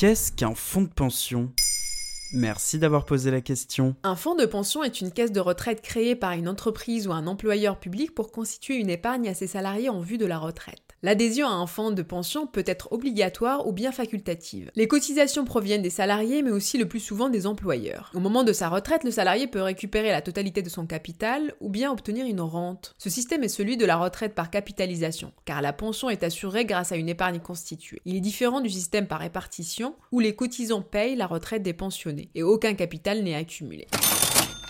Qu'est-ce qu'un fonds de pension? Merci d'avoir posé la question. Un fonds de pension est une caisse de retraite créée par une entreprise ou un employeur public pour constituer une épargne à ses salariés en vue de la retraite. L'adhésion à un fonds de pension peut être obligatoire ou bien facultative. Les cotisations proviennent des salariés mais aussi le plus souvent des employeurs. Au moment de sa retraite, le salarié peut récupérer la totalité de son capital ou bien obtenir une rente. Ce système est celui de la retraite par capitalisation, car la pension est assurée grâce à une épargne constituée. Il est différent du système par répartition où les cotisants payent la retraite des pensionnés et aucun capital n'est accumulé.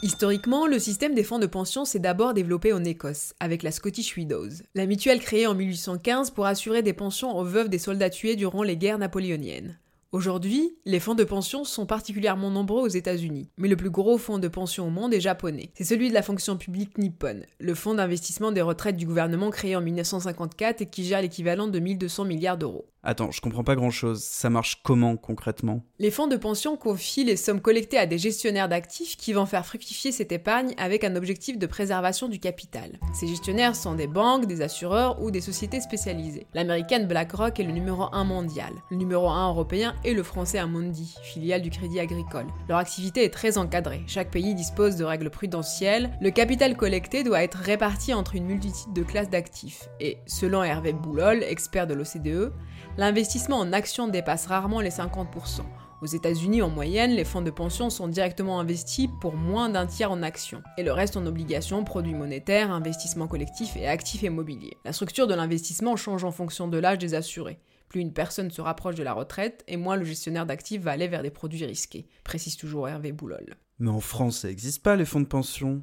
Historiquement, le système des fonds de pension s'est d'abord développé en Écosse, avec la Scottish Widows. La mutuelle créée en 1815 pour assurer des pensions aux veuves des soldats tués durant les guerres napoléoniennes. Aujourd'hui, les fonds de pension sont particulièrement nombreux aux États-Unis, mais le plus gros fonds de pension au monde est japonais. C'est celui de la fonction publique Nippon, le fonds d'investissement des retraites du gouvernement créé en 1954 et qui gère l'équivalent de 1200 milliards d'euros. Attends, je comprends pas grand chose. Ça marche comment concrètement? Les fonds de pension confient les sommes collectées à des gestionnaires d'actifs qui vont faire fructifier cette épargne avec un objectif de préservation du capital. Ces gestionnaires sont des banques, des assureurs ou des sociétés spécialisées. L'américaine BlackRock est le numéro 1 mondial. Le numéro 1 européen est le français Amundi, filiale du Crédit Agricole. Leur activité est très encadrée. Chaque pays dispose de règles prudentielles. Le capital collecté doit être réparti entre une multitude de classes d'actifs. Et selon Hervé Boulol, expert de l'OCDE, l'investissement en actions dépasse rarement les 50%. Aux États-Unis, en moyenne, les fonds de pension sont directement investis pour moins d'un tiers en actions, et le reste en obligations, produits monétaires, investissements collectifs et actifs immobiliers. La structure de l'investissement change en fonction de l'âge des assurés. Plus une personne se rapproche de la retraite, et moins le gestionnaire d'actifs va aller vers des produits risqués, précise toujours Hervé Boulol. Mais en France, ça n'existe pas les fonds de pension?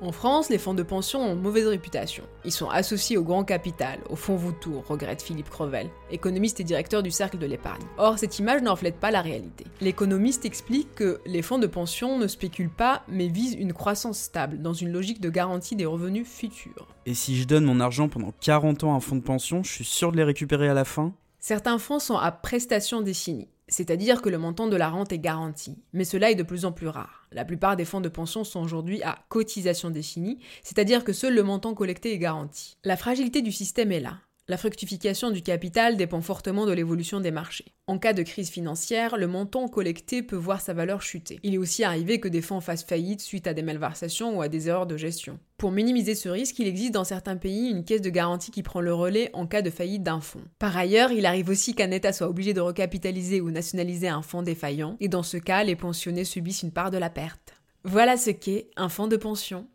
En France, les fonds de pension ont mauvaise réputation. Ils sont associés au grand capital, au fonds Vautour, regrette Philippe Crevel, économiste et directeur du Cercle de l'épargne. Or, cette image ne reflète pas la réalité. L'économiste explique que les fonds de pension ne spéculent pas, mais visent une croissance stable, dans une logique de garantie des revenus futurs. Et si je donne mon argent pendant 40 ans à un fonds de pension, je suis sûr de les récupérer à la fin? Certains fonds sont à prestations définies c'est-à-dire que le montant de la rente est garanti. Mais cela est de plus en plus rare. La plupart des fonds de pension sont aujourd'hui à cotisation définie, c'est-à-dire que seul le montant collecté est garanti. La fragilité du système est là. La fructification du capital dépend fortement de l'évolution des marchés. En cas de crise financière, le montant collecté peut voir sa valeur chuter. Il est aussi arrivé que des fonds fassent faillite suite à des malversations ou à des erreurs de gestion. Pour minimiser ce risque, il existe dans certains pays une caisse de garantie qui prend le relais en cas de faillite d'un fonds. Par ailleurs, il arrive aussi qu'un État soit obligé de recapitaliser ou nationaliser un fonds défaillant, et dans ce cas, les pensionnés subissent une part de la perte. Voilà ce qu'est un fonds de pension.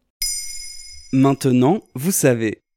Maintenant, vous savez.